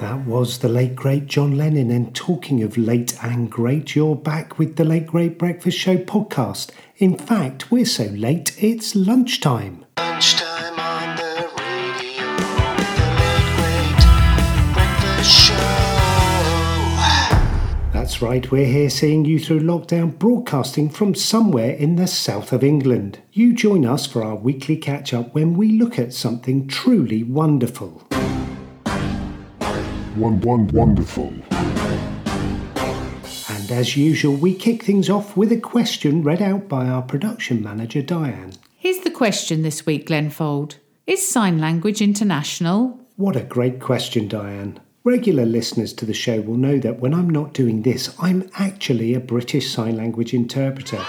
That was the late great John Lennon. And talking of late and great, you're back with the Late Great Breakfast Show podcast. In fact, we're so late, it's lunchtime. Lunchtime on the radio the late great breakfast show. That's right, we're here seeing you through lockdown broadcasting from somewhere in the south of England. You join us for our weekly catch up when we look at something truly wonderful. One, one, wonderful. And as usual, we kick things off with a question read out by our production manager, Diane. Here's the question this week, Glenfold. Is sign language international? What a great question, Diane. Regular listeners to the show will know that when I'm not doing this, I'm actually a British Sign Language interpreter.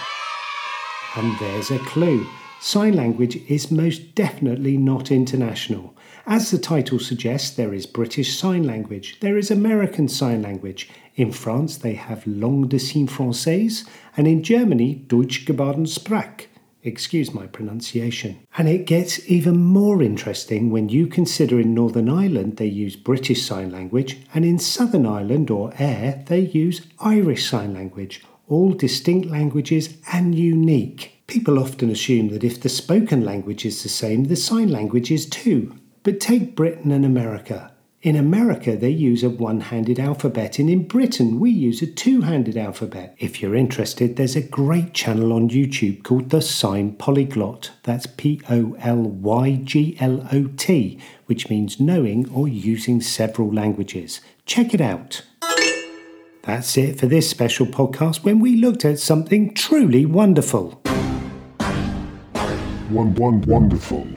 And there's a clue. Sign language is most definitely not international. As the title suggests, there is British Sign Language, there is American Sign Language. In France, they have Langue de Signes Française, and in Germany, Deutsche Gebärdensprache. Excuse my pronunciation. And it gets even more interesting when you consider in Northern Ireland they use British Sign Language, and in Southern Ireland or Eire they use Irish Sign Language, all distinct languages and unique. People often assume that if the spoken language is the same, the sign language is too. But take Britain and America. In America, they use a one handed alphabet, and in Britain, we use a two handed alphabet. If you're interested, there's a great channel on YouTube called The Sign Polyglot. That's P O L Y G L O T, which means knowing or using several languages. Check it out. That's it for this special podcast when we looked at something truly wonderful. One, one, wonderful.